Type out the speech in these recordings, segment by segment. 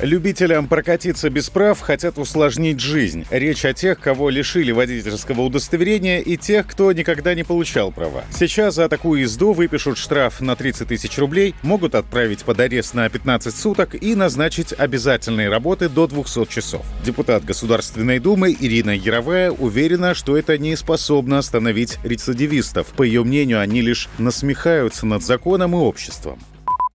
Любителям прокатиться без прав хотят усложнить жизнь. Речь о тех, кого лишили водительского удостоверения и тех, кто никогда не получал права. Сейчас за такую езду выпишут штраф на 30 тысяч рублей, могут отправить под арест на 15 суток и назначить обязательные работы до 200 часов. Депутат Государственной Думы Ирина Яровая уверена, что это не способно остановить рецидивистов. По ее мнению, они лишь насмехаются над законом и обществом.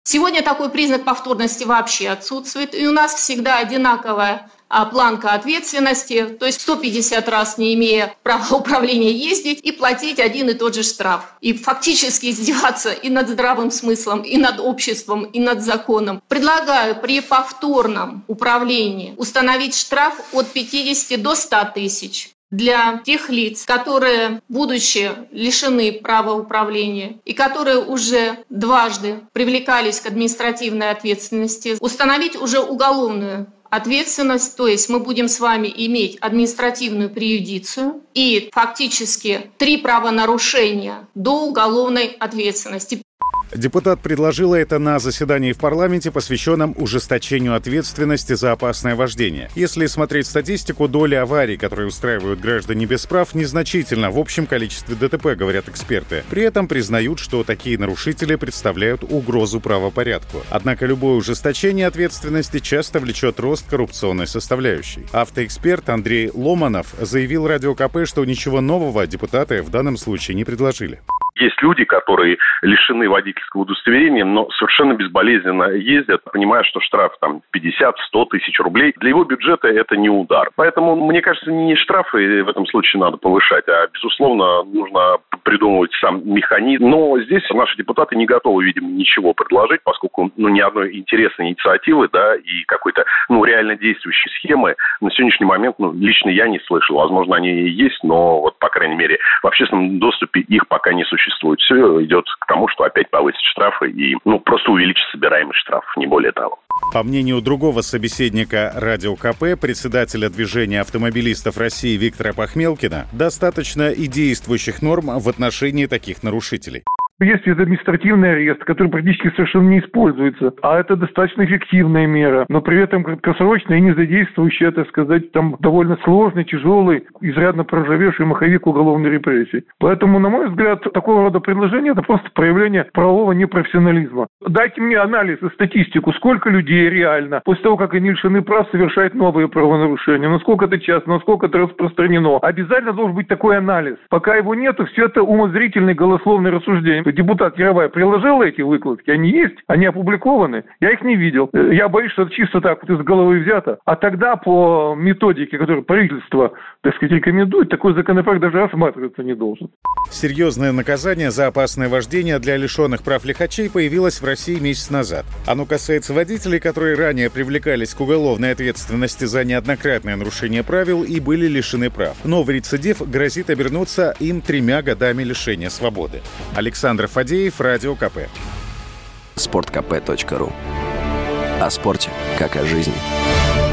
Сегодня такой признак повторности вообще отсутствует, и у нас всегда одинаковая а, планка ответственности, то есть 150 раз не имея права управления ездить и платить один и тот же штраф. И фактически издеваться и над здравым смыслом, и над обществом, и над законом. Предлагаю при повторном управлении установить штраф от 50 до 100 тысяч для тех лиц, которые, будучи лишены права управления и которые уже дважды привлекались к административной ответственности, установить уже уголовную ответственность, то есть мы будем с вами иметь административную преюдицию и фактически три правонарушения до уголовной ответственности. Депутат предложила это на заседании в парламенте, посвященном ужесточению ответственности за опасное вождение. Если смотреть статистику, доля аварий, которые устраивают граждане без прав, незначительна в общем количестве ДТП, говорят эксперты. При этом признают, что такие нарушители представляют угрозу правопорядку. Однако любое ужесточение ответственности часто влечет рост коррупционной составляющей. Автоэксперт Андрей Ломанов заявил Радио КП, что ничего нового депутаты в данном случае не предложили. Есть люди, которые лишены водительского удостоверения, но совершенно безболезненно ездят, понимая, что штраф там 50-100 тысяч рублей. Для его бюджета это не удар. Поэтому, мне кажется, не штрафы в этом случае надо повышать, а, безусловно, нужно придумывать сам механизм. Но здесь наши депутаты не готовы, видимо, ничего предложить, поскольку ну, ни одной интересной инициативы да, и какой-то ну, реально действующей схемы на сегодняшний момент ну, лично я не слышал. Возможно, они и есть, но вот, по крайней мере, в общественном доступе их пока не существует существует. Все идет к тому, что опять повысят штрафы и ну, просто увеличить собираемость штрафов, не более того. По мнению другого собеседника Радио КП, председателя движения автомобилистов России Виктора Пахмелкина, достаточно и действующих норм в отношении таких нарушителей. Есть административный арест, который практически совершенно не используется, а это достаточно эффективная мера, но при этом краткосрочная и не задействующая, так сказать, там довольно сложный, тяжелый, изрядно проржавевший маховик уголовной репрессии. Поэтому, на мой взгляд, такого рода предложение – это просто проявление правового непрофессионализма. Дайте мне анализ и статистику, сколько людей реально после того, как они лишены прав, совершают новые правонарушения, насколько это часто, насколько это распространено. Обязательно должен быть такой анализ. Пока его нету, все это умозрительные голословные рассуждения депутат Яровая приложила эти выкладки, они есть, они опубликованы, я их не видел. Э, я боюсь, что это чисто так вот из головы взято. А тогда по методике, которую правительство, так сказать, рекомендует, такой законопроект даже рассматриваться не должен. Серьезное наказание за опасное вождение для лишенных прав лихачей появилось в России месяц назад. Оно касается водителей, которые ранее привлекались к уголовной ответственности за неоднократное нарушение правил и были лишены прав. Новый рецидив грозит обернуться им тремя годами лишения свободы. Александр Александр Фадеев, Радио КП. Спорткп.ру О спорте, как о жизни.